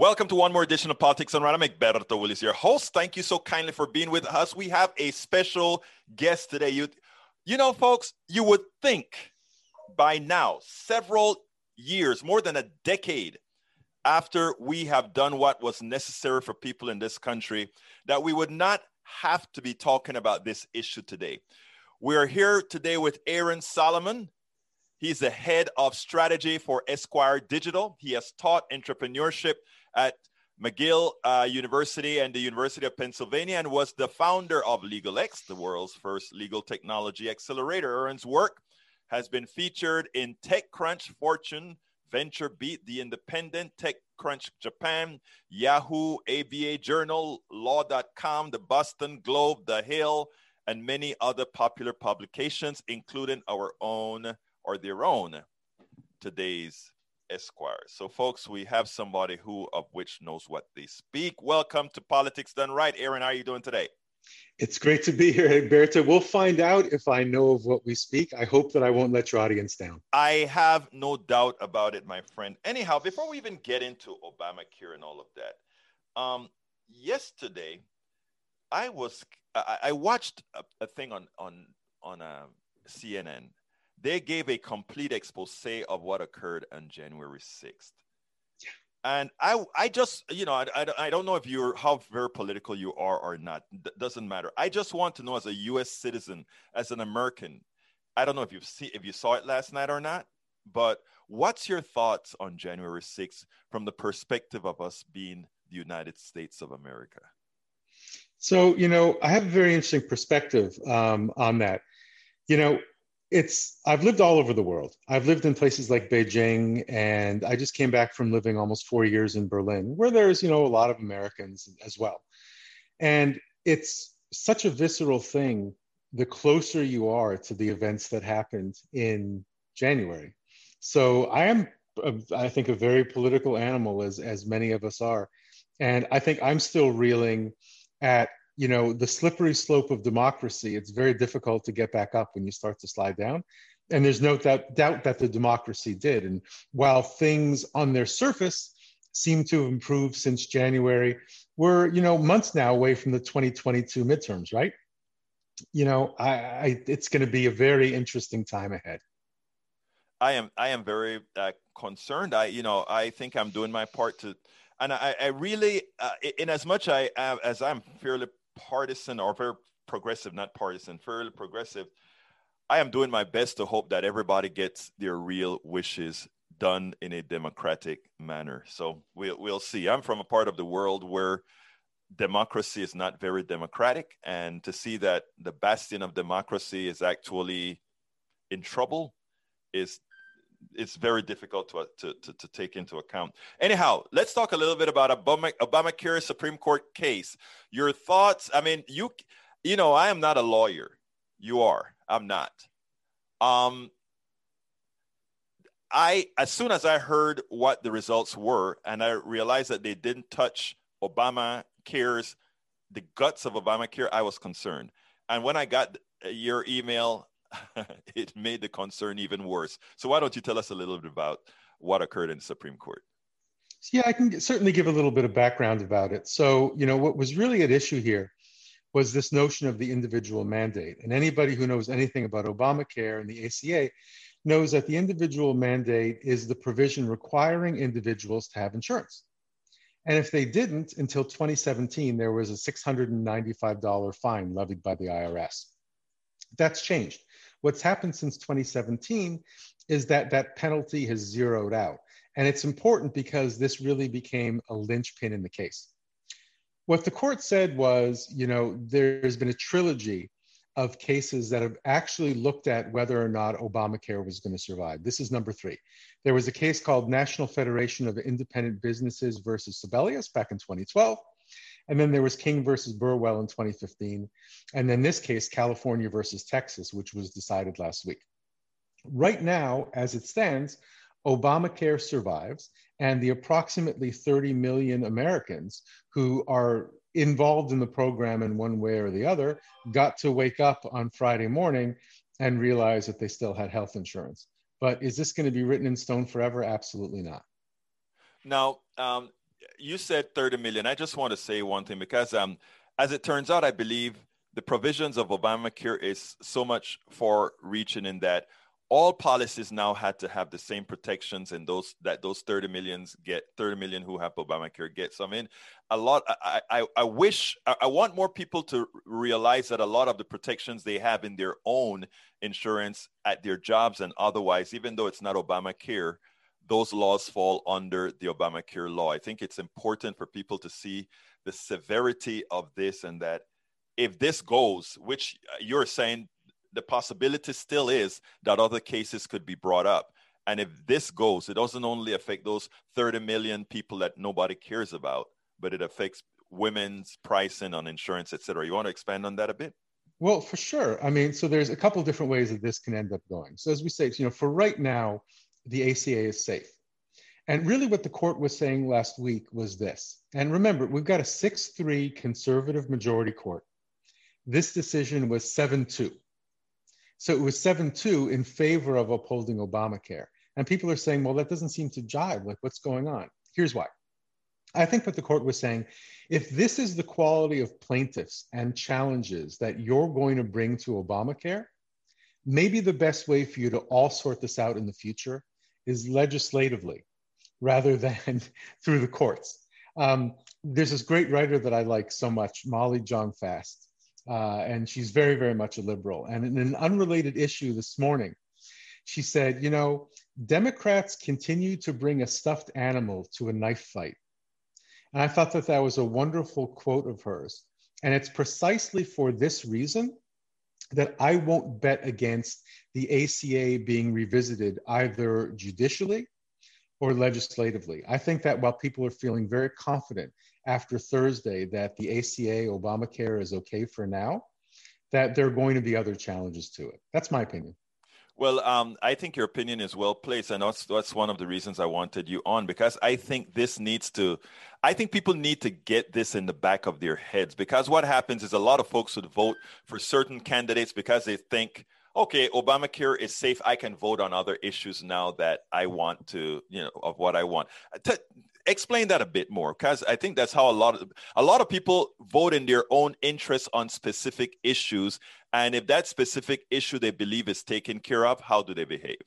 Welcome to one more edition of Politics Done Right. I'm Egberto Willies, your host. Thank you so kindly for being with us. We have a special guest today. You, you know, folks, you would think by now, several years, more than a decade after we have done what was necessary for people in this country, that we would not have to be talking about this issue today. We're here today with Aaron Solomon. He's the head of strategy for Esquire Digital. He has taught entrepreneurship at McGill uh, University and the University of Pennsylvania and was the founder of LegalX, the world's first legal technology accelerator. Aaron's work has been featured in TechCrunch, Fortune, VentureBeat, The Independent, TechCrunch Japan, Yahoo, ABA Journal, Law.com, the Boston Globe, The Hill, and many other popular publications, including our own or their own today's Esquire. So, folks, we have somebody who of which knows what they speak. Welcome to Politics Done Right. Aaron, how are you doing today? It's great to be here, Egberto. We'll find out if I know of what we speak. I hope that I won't let your audience down. I have no doubt about it, my friend. Anyhow, before we even get into Obamacare and all of that, um, yesterday I was I, I watched a, a, thing on on on uh, CNN they gave a complete expose of what occurred on January 6th. And I, I just, you know, I, I, I don't know if you're how very political you are or not. D- doesn't matter. I just want to know, as a U.S. citizen, as an American, I don't know if you've seen if you saw it last night or not, but what's your thoughts on January 6th from the perspective of us being the United States of America? So, you know, I have a very interesting perspective um, on that. You know, it's i've lived all over the world. I've lived in places like beijing and i just came back from living almost four years in berlin where there's you know a lot of americans as well. And it's such a visceral thing the closer you are to the events that happened in january. So i am i think a very political animal as as many of us are. And i think i'm still reeling at you know the slippery slope of democracy it's very difficult to get back up when you start to slide down. And there's no doubt, doubt that the democracy did. And while things on their surface seem to have improved since january we're you know months now away from the 2022 midterms right? You know i, I it's going to be a very interesting time ahead. I am i am very uh, concerned. I you know i think i'm doing my part to and I, I really, uh, in as much I as I'm fairly partisan or very progressive, not partisan, fairly progressive, I am doing my best to hope that everybody gets their real wishes done in a democratic manner. So we'll, we'll see. I'm from a part of the world where democracy is not very democratic. And to see that the bastion of democracy is actually in trouble is it's very difficult to, to, to, to, take into account. Anyhow, let's talk a little bit about Obama, Obamacare Supreme Court case. Your thoughts? I mean, you you know, I am not a lawyer. You are. I'm not. Um, I as soon as I heard what the results were, and I realized that they didn't touch Obamacare's the guts of Obamacare, I was concerned. And when I got your email it made the concern even worse. So why don't you tell us a little bit about what occurred in the Supreme Court? Yeah, I can certainly give a little bit of background about it. So, you know, what was really at issue here was this notion of the individual mandate. And anybody who knows anything about Obamacare and the ACA knows that the individual mandate is the provision requiring individuals to have insurance. And if they didn't until 2017, there was a $695 fine levied by the IRS. That's changed. What's happened since 2017 is that that penalty has zeroed out. And it's important because this really became a linchpin in the case. What the court said was, you know, there's been a trilogy of cases that have actually looked at whether or not Obamacare was going to survive. This is number three. There was a case called National Federation of Independent Businesses versus Sebelius back in 2012. And then there was King versus Burwell in 2015. And then this case, California versus Texas, which was decided last week. Right now, as it stands, Obamacare survives, and the approximately 30 million Americans who are involved in the program in one way or the other got to wake up on Friday morning and realize that they still had health insurance. But is this going to be written in stone forever? Absolutely not. Now, um, you said 30 million. I just want to say one thing because um, as it turns out, I believe the provisions of Obamacare is so much far reaching in that all policies now had to have the same protections and those that those 30 millions get 30 million who have Obamacare get. So I mean, a lot. I I, I wish I, I want more people to realize that a lot of the protections they have in their own insurance at their jobs and otherwise, even though it's not Obamacare, those laws fall under the Obamacare law. I think it's important for people to see the severity of this and that if this goes, which you're saying the possibility still is that other cases could be brought up. And if this goes, it doesn't only affect those 30 million people that nobody cares about, but it affects women's pricing on insurance, et cetera. You want to expand on that a bit? Well, for sure. I mean, so there's a couple different ways that this can end up going. So as we say, you know, for right now, the ACA is safe. And really what the court was saying last week was this. And remember, we've got a 6-3 conservative majority court. This decision was 7-2. So it was 7 2 in favor of upholding Obamacare. And people are saying, well, that doesn't seem to jive. Like, what's going on? Here's why. I think what the court was saying if this is the quality of plaintiffs and challenges that you're going to bring to Obamacare, maybe the best way for you to all sort this out in the future is legislatively rather than through the courts. Um, there's this great writer that I like so much, Molly Jong-Fast, uh, and she's very, very much a liberal. And in an unrelated issue this morning, she said, you know, Democrats continue to bring a stuffed animal to a knife fight. And I thought that that was a wonderful quote of hers. And it's precisely for this reason that I won't bet against the ACA being revisited either judicially or legislatively. I think that while people are feeling very confident after Thursday that the ACA, Obamacare is okay for now, that there are going to be other challenges to it. That's my opinion. Well, um, I think your opinion is well placed, and that's, that's one of the reasons I wanted you on because I think this needs to, I think people need to get this in the back of their heads because what happens is a lot of folks would vote for certain candidates because they think, okay, Obamacare is safe. I can vote on other issues now that I want to, you know, of what I want. To, explain that a bit more because i think that's how a lot of a lot of people vote in their own interests on specific issues and if that specific issue they believe is taken care of how do they behave?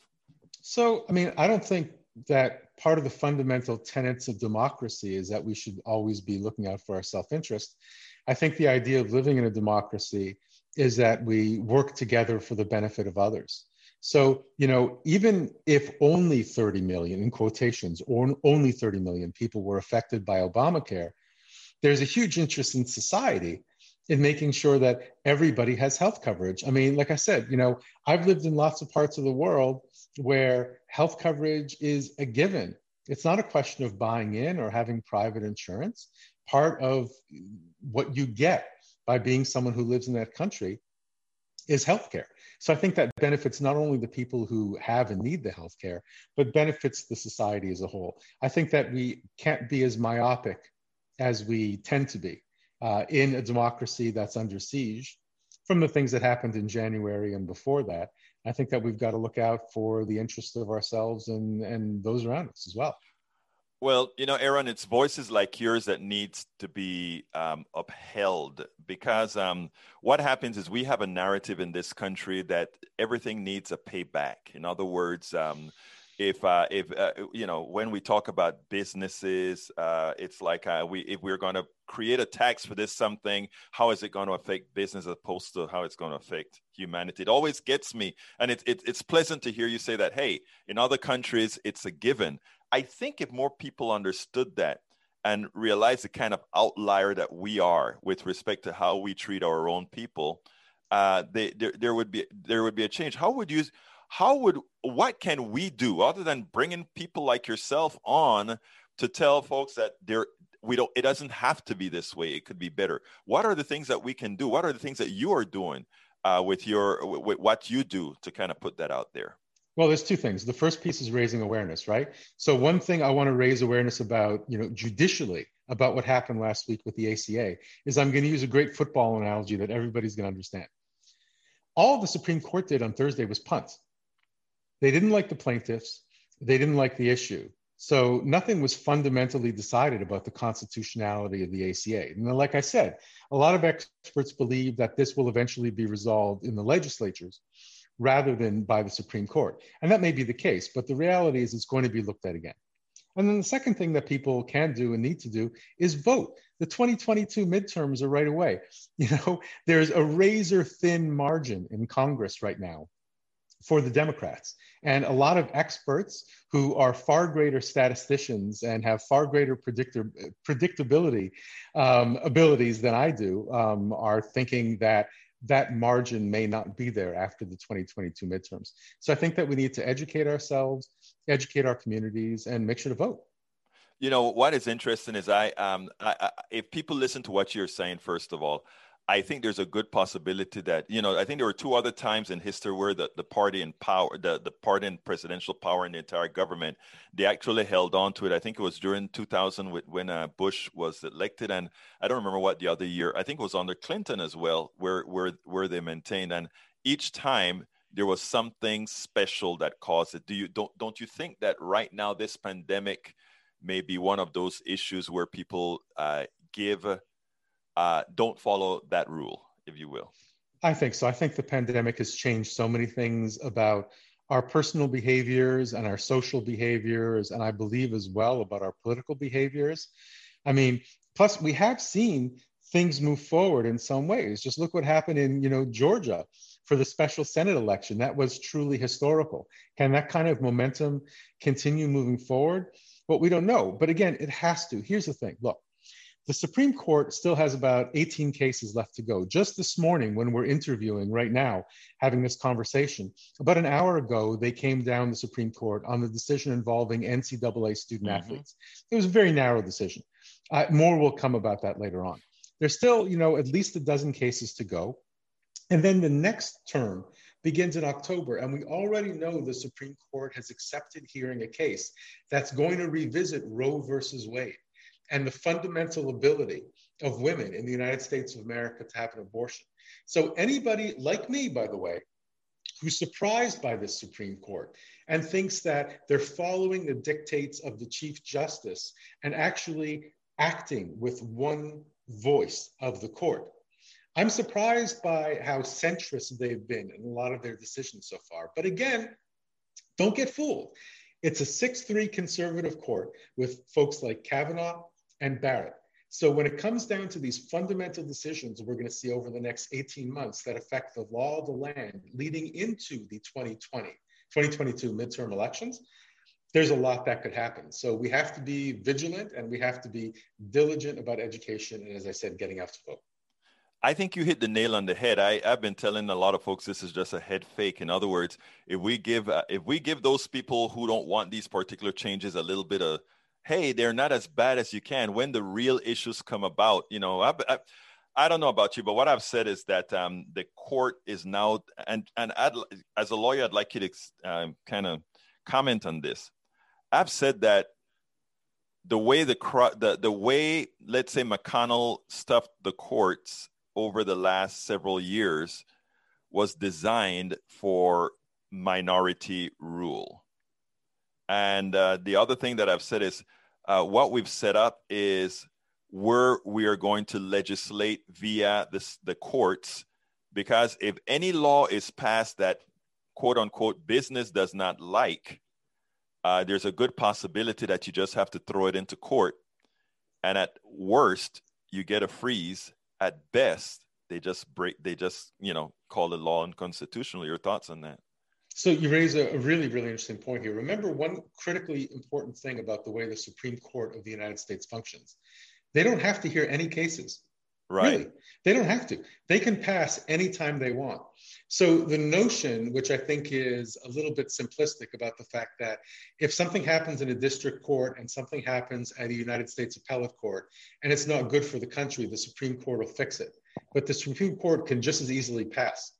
So i mean i don't think that part of the fundamental tenets of democracy is that we should always be looking out for our self-interest. I think the idea of living in a democracy is that we work together for the benefit of others so, you know, even if only 30 million, in quotations, or only 30 million people were affected by Obamacare, there's a huge interest in society in making sure that everybody has health coverage. I mean, like I said, you know, I've lived in lots of parts of the world where health coverage is a given. It's not a question of buying in or having private insurance. Part of what you get by being someone who lives in that country is healthcare. So I think that benefits not only the people who have and need the healthcare, but benefits the society as a whole. I think that we can't be as myopic as we tend to be uh, in a democracy that's under siege from the things that happened in January and before that. I think that we've got to look out for the interests of ourselves and, and those around us as well. Well, you know, Aaron, it's voices like yours that needs to be um, upheld because um, what happens is we have a narrative in this country that everything needs a payback. In other words, um, if uh, if uh, you know when we talk about businesses, uh, it's like uh, we if we're going to create a tax for this something, how is it going to affect business as opposed to how it's going to affect humanity? It always gets me, and it, it, it's pleasant to hear you say that. Hey, in other countries, it's a given. I think if more people understood that and realized the kind of outlier that we are with respect to how we treat our own people, uh, they, there, there would be there would be a change. How would you? How would what can we do other than bringing people like yourself on to tell folks that there we don't it doesn't have to be this way it could be better what are the things that we can do what are the things that you are doing uh, with your with what you do to kind of put that out there well, there's two things. The first piece is raising awareness, right? So one thing I want to raise awareness about, you know, judicially about what happened last week with the ACA is I'm going to use a great football analogy that everybody's going to understand. All the Supreme Court did on Thursday was punt. They didn't like the plaintiffs. They didn't like the issue. So nothing was fundamentally decided about the constitutionality of the ACA. And like I said, a lot of experts believe that this will eventually be resolved in the legislatures rather than by the Supreme Court. And that may be the case, but the reality is it's going to be looked at again. And then the second thing that people can do and need to do is vote. The 2022 midterms are right away. You know, there's a razor thin margin in Congress right now for the Democrats. And a lot of experts who are far greater statisticians and have far greater predictor, predictability um, abilities than I do um, are thinking that that margin may not be there after the 2022 midterms. So I think that we need to educate ourselves, educate our communities, and make sure to vote. You know what is interesting is I, um, I, I if people listen to what you're saying, first of all, I think there's a good possibility that you know I think there were two other times in history where the, the party in power the, the party in presidential power in the entire government they actually held on to it. I think it was during 2000 when uh, Bush was elected, and I don't remember what the other year. I think it was under Clinton as well, where where where they maintained. And each time there was something special that caused it. Do you don't don't you think that right now this pandemic may be one of those issues where people uh, give uh, don't follow that rule, if you will? I think so. I think the pandemic has changed so many things about our personal behaviors and our social behaviors, and I believe as well about our political behaviors. I mean, plus we have seen things move forward in some ways. Just look what happened in, you know, Georgia for the special Senate election. That was truly historical. Can that kind of momentum continue moving forward? Well, we don't know. But again, it has to. Here's the thing. Look, the Supreme Court still has about 18 cases left to go. Just this morning, when we're interviewing right now, having this conversation, about an hour ago, they came down the Supreme Court on the decision involving NCAA student mm-hmm. athletes. It was a very narrow decision. Uh, more will come about that later on. There's still, you know, at least a dozen cases to go. And then the next term begins in October, and we already know the Supreme Court has accepted hearing a case that's going to revisit Roe versus Wade and the fundamental ability of women in the United States of America to have an abortion. So, anybody like me, by the way, who's surprised by this Supreme Court and thinks that they're following the dictates of the Chief Justice and actually acting with one voice of the court. I'm surprised by how centrist they've been in a lot of their decisions so far. But again, don't get fooled. It's a 6 3 conservative court with folks like Kavanaugh, and Barrett. So when it comes down to these fundamental decisions we're going to see over the next 18 months that affect the law of the land leading into the 2020, 2022 midterm elections, there's a lot that could happen. So we have to be vigilant and we have to be diligent about education and, as I said, getting out to vote. I think you hit the nail on the head. I, have been telling a lot of folks this is just a head fake. In other words, if we give uh, if we give those people who don't want these particular changes a little bit of hey, they're not as bad as you can when the real issues come about. You know, I, I, I don't know about you, but what I've said is that um, the court is now, and and I'd, as a lawyer, I'd like you to um, kind of comment on this. I've said that the way the the the way let's say McConnell stuffed the courts over the last several years was designed for minority rule. And uh, the other thing that I've said is uh, what we've set up is where we are going to legislate via this, the courts, because if any law is passed that quote unquote business does not like, uh, there's a good possibility that you just have to throw it into court. And at worst, you get a freeze. At best, they just break, they just, you know, call the law unconstitutional. Your thoughts on that? So you raise a, really, really interesting point here. Remember one critically important thing about the way the Supreme Court of the United States functions. They don't have to hear any cases. Right. Really. They don't have to. They can pass anytime they want. So the notion, which I think is a little bit simplistic about the fact that if something happens in a district court and something happens at a United States appellate court and it's not good for the country, the Supreme Court will fix it. But the Supreme Court can just as easily pass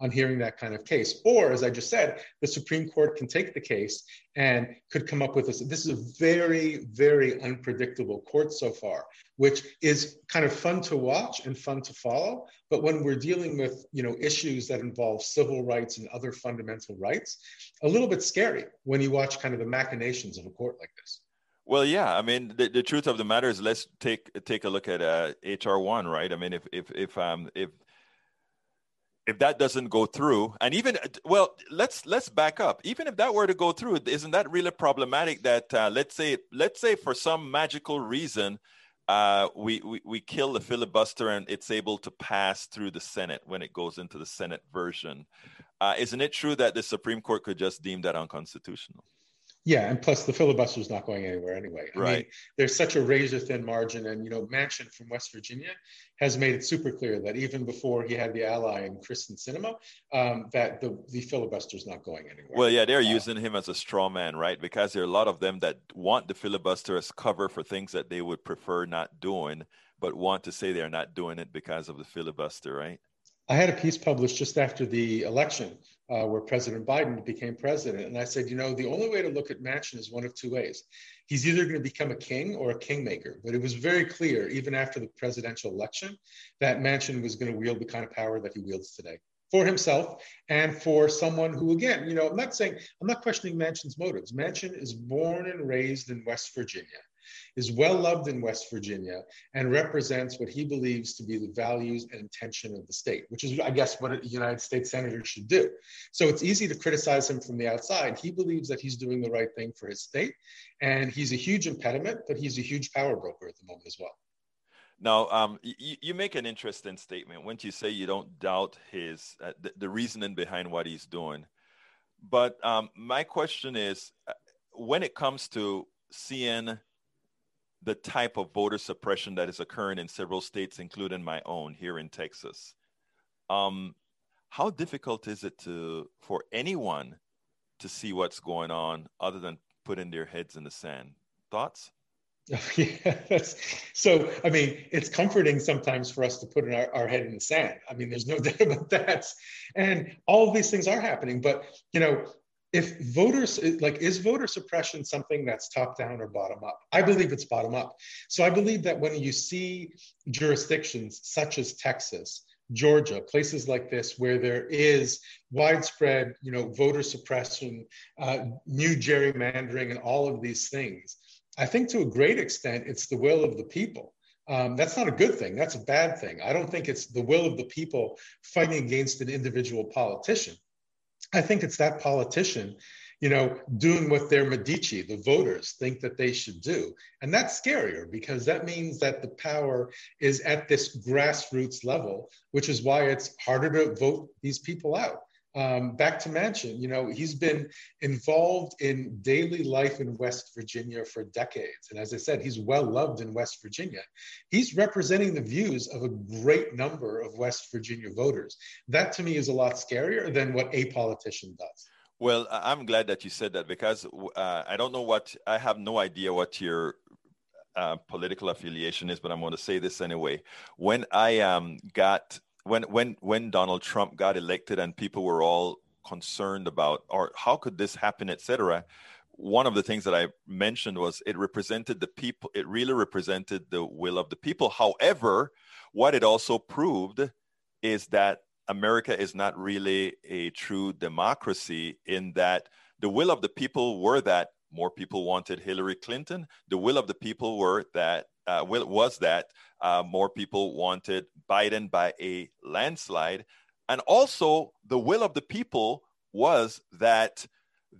on hearing that kind of case. Or, as I just said, the Supreme Court can take the case and could come up with this. This is a very, very unpredictable court so far, which is kind of fun to watch and fun to follow. But when we're dealing with you know issues that involve civil rights and other fundamental rights, a little bit scary when you watch kind of the machinations of a court like this. Well, yeah. I mean, the, the truth of the matter is, let's take take a look at uh, HR one, right? I mean, if if if um if if that doesn't go through, and even well, let's let's back up. Even if that were to go through, isn't that really problematic? That uh, let's say let's say for some magical reason, uh, we, we we kill the filibuster and it's able to pass through the Senate when it goes into the Senate version. Uh, isn't it true that the Supreme Court could just deem that unconstitutional? Yeah, and plus the filibuster is not going anywhere anyway. I right. Mean, there's such a razor thin margin, and you know, Manchin from West Virginia has made it super clear that even before he had the ally in Kyrsten Sinema, um, that the the filibuster is not going anywhere. Well, yeah, they're uh, using him as a straw man, right? Because there are a lot of them that want the filibuster as cover for things that they would prefer not doing, but want to say they're not doing it because of the filibuster, right? I had a piece published just after the election uh, where President Biden became president. And I said, you know, the only way to look at Manchin is one of two ways. He's either going to become a king or a kingmaker. But it was very clear, even after the presidential election, that Manchin was going to wield the kind of power that he wields today for himself and for someone who, again, you know, I'm not saying, I'm not questioning Manchin's motives. Manchin is born and raised in West Virginia is well loved in West Virginia and represents what he believes to be the values and intention of the state, which is, I guess, what a United States senator should do. So it's easy to criticize him from the outside. He believes that he's doing the right thing for his state, and he's a huge impediment, but he's a huge power broker at the moment as well. Now, um, you, you, make an interesting statement when you say you don't doubt his uh, the, the, reasoning behind what he's doing. But um, my question is, uh, when it comes to seeing the type of voter suppression that is occurring in several states, including my own here in Texas. Um, how difficult is it to for anyone to see what's going on other than putting their heads in the sand? Thoughts? yeah, that's so. I mean, it's comforting sometimes for us to put our, our head in the sand. I mean, there's no doubt about that. And all these things are happening. But you know, if voters like is voter suppression something that's top down or bottom up i believe it's bottom up so i believe that when you see jurisdictions such as texas georgia places like this where there is widespread you know voter suppression uh, new gerrymandering and all of these things i think to a great extent it's the will of the people um, that's not a good thing. That's a bad thing. I don't think it's the will of the people fighting against an individual politician. I think it's that politician, you know, doing what their Medici, the voters, think that they should do. And that's scarier because that means that the power is at this grassroots level, which is why it's harder to vote these people out. Um, back to Manchin, you know, he's been involved in daily life in West Virginia for decades. And as I said, he's well loved in West Virginia. He's representing the views of a great number of West Virginia voters. That to me is a lot scarier than what a politician does. Well, I'm glad that you said that because uh, I don't know what, I have no idea what your uh, political affiliation is, but I'm going to say this anyway. When I um, got when when when Donald Trump got elected and people were all concerned about or how could this happen, etc. One of the things that I mentioned was it represented the people. It really represented the will of the people. However, what it also proved is that America is not really a true democracy in that the will of the people were that more people wanted Hillary Clinton. The will of the people were that uh, was that uh, more people wanted Biden by a landslide. And also, the will of the people was that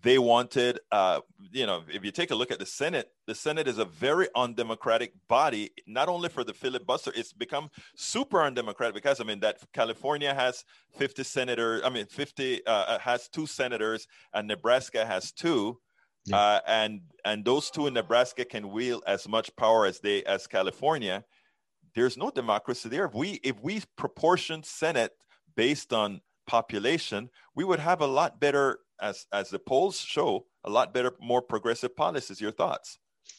they wanted, uh, you know, if you take a look at the Senate, the Senate is a very undemocratic body, not only for the filibuster, it's become super undemocratic because, I mean, that California has 50 senators, I mean, 50 uh, uh, has two senators, and Nebraska has two. Yeah. Uh, and and those two in Nebraska can wield as much power as they as California. There's no democracy there. If we if we proportion Senate based on population, we would have a lot better, as as the polls show, a lot better, more progressive policies. Your thoughts?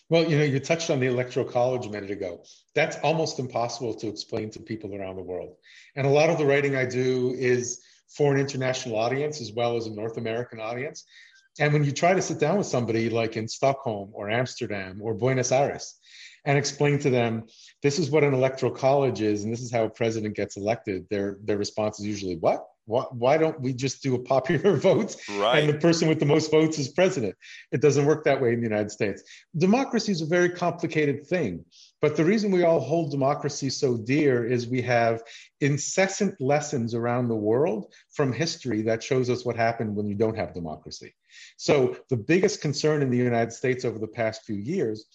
Well, you know, you touched on the electoral college a minute ago. That's almost impossible to explain to people around the world. And a lot of the writing I do is for an international audience as well as a North American audience. And when you try to sit down with somebody like in Stockholm or Amsterdam or Buenos Aires and explain to them, this is what an electoral college is and this is how a president gets elected, their, their response is usually, what? Why, why don't we just do a popular vote right. and the person with the most votes is president? It doesn't work that way in the United States. Democracy is a very complicated thing. But the reason we all hold democracy so dear is we have incessant lessons around the world from history that shows us what happened when you don't have democracy. So the biggest concern in the United States over the past few years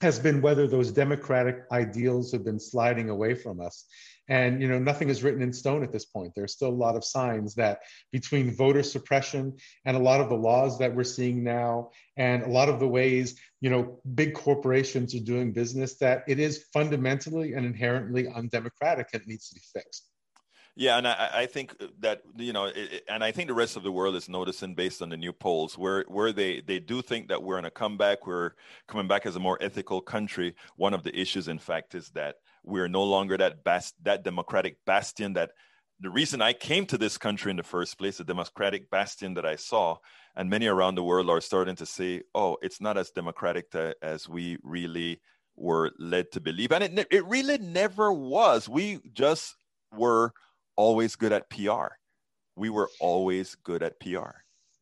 has been whether those democratic ideals have been sliding away from us. And you know, nothing is written in stone at this point. There's still a lot of signs that between voter suppression and a lot of the laws that we're seeing now, and a lot of the ways you know big corporations are doing business, that it is fundamentally and inherently undemocratic and it needs to be fixed. Yeah, and I, I, think that you know, it, and I think the rest of the world is noticing based on the new polls where where they they do think that we're in a comeback, we're coming back as a more ethical country. One of the issues, in fact, is that we're no longer that that democratic bastion that the reason I came to this country in the first place, the democratic bastion that I saw, and many around the world are starting to say, "Oh, it's not as democratic to, as we really were led to believe," and it it really never was. We just were always good at PR. We were always good at PR.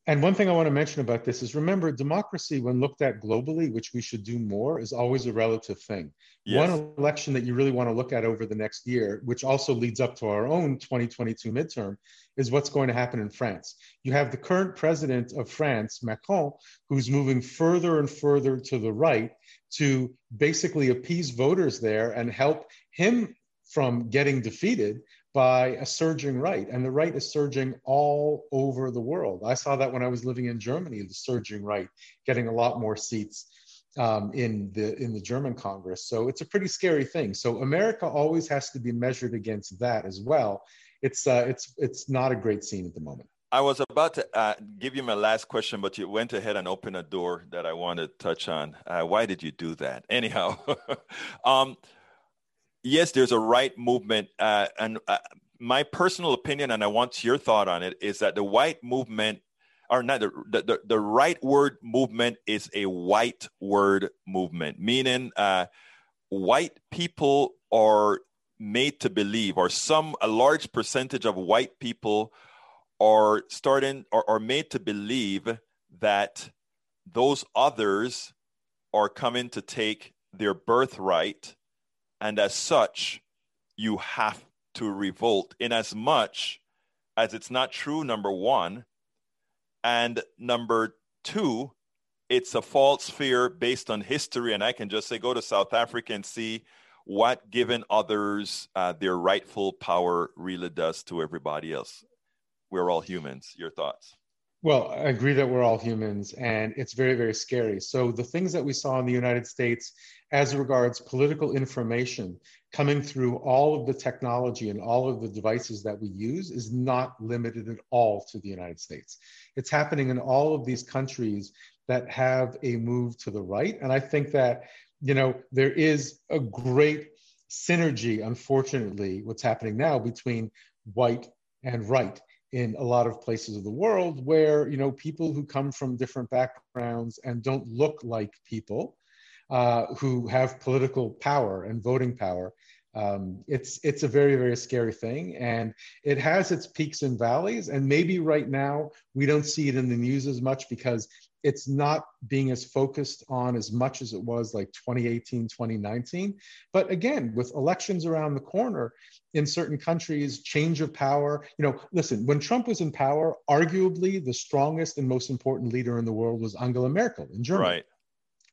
And one thing I want to mention about this is remember, democracy, when looked at globally, which we should do more, is always a relative thing. Yes. One election that you really want to look at over the next year, which also leads up to our own 2022 midterm, is what's going to happen in France. You have the current president of France, Macron, who's moving further and further to the right to basically appease voters there and help him from getting defeated by a surging right. And the right is surging all over the world. I saw that when I was living in Germany, the surging right, getting a lot more seats um, in, the, in the German Congress. So it's a pretty scary thing. So America always has to be measured against that as well. It's, uh, it's, it's not a great scene at the moment. I was about to uh, give you my last question, but you went ahead and opened a door that I wanted to touch on. Uh, why did you do that? Anyhow, um, yes, there's a right movement, uh, and uh, my personal opinion, and I want your thought on it, is that the white movement, or not the the, the right word movement, is a white word movement, meaning uh, white people are made to believe, or some a large percentage of white people are starting or are made to believe that those others are coming to take their birthright and as such, you have to revolt in as much as it's not true, number one. And number two, it's a false fear based on history. And I can just say, go to South Africa and see what giving others uh, their rightful power really does to everybody else. We're all humans. Your thoughts? Well, I agree that we're all humans, and it's very, very scary. So, the things that we saw in the United States as regards political information coming through all of the technology and all of the devices that we use is not limited at all to the United States. It's happening in all of these countries that have a move to the right. And I think that, you know, there is a great synergy, unfortunately, what's happening now between white and right in a lot of places of the world where you know people who come from different backgrounds and don't look like people uh, who have political power and voting power. Um, it's it's a very very scary thing, and it has its peaks and valleys. And maybe right now we don't see it in the news as much because it's not being as focused on as much as it was like 2018 2019 but again with elections around the corner in certain countries change of power you know listen when trump was in power arguably the strongest and most important leader in the world was angela merkel in germany. Right.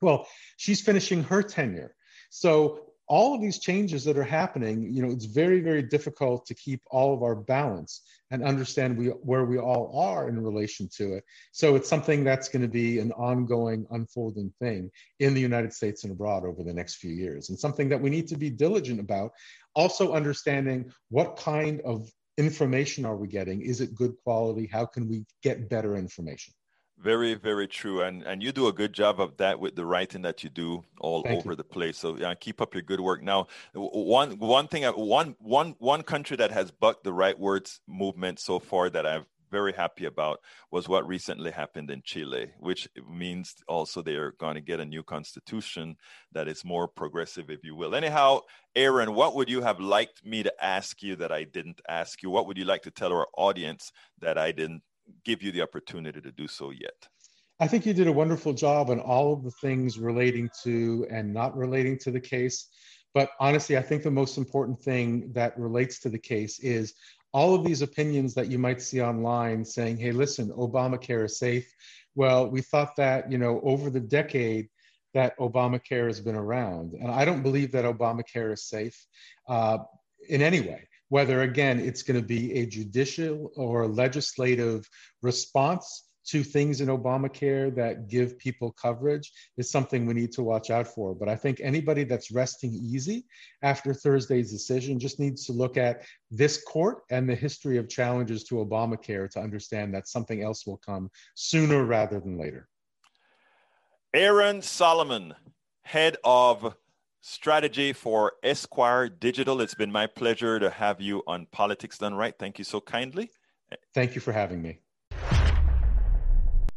Well, she's finishing her tenure. So all of these changes that are happening, you know, it's very, very difficult to keep all of our balance and understand we, where we all are in relation to it. So it's something that's going to be an ongoing, unfolding thing in the United States and abroad over the next few years, and something that we need to be diligent about. Also, understanding what kind of information are we getting? Is it good quality? How can we get better information? Very, very true, and and you do a good job of that with the writing that you do all Thank over you. the place. So yeah, keep up your good work. Now, one one thing, one one one country that has bucked the right words movement so far that I've very happy about was what recently happened in Chile, which means also they're going to get a new constitution that is more progressive, if you will. Anyhow, Aaron, what would you have liked me to ask you that I didn't ask you? What would you like to tell our audience that I didn't give you the opportunity to do so yet? I think you did a wonderful job on all of the things relating to and not relating to the case. But honestly, I think the most important thing that relates to the case is all of these opinions that you might see online saying, hey, listen, Obamacare is safe. Well, we thought that, you know, over the decade that Obamacare has been around. And I don't believe that Obamacare is safe uh, in any way whether again it's going to be a judicial or legislative response to things in Obamacare that give people coverage is something we need to watch out for. But I think anybody that's resting easy after Thursday's decision just needs to look at this court and the history of challenges to Obamacare to understand that something else will come sooner rather than later. Aaron Solomon, head of strategy for Esquire Digital. It's been my pleasure to have you on Politics Done Right. Thank you so kindly. Thank you for having me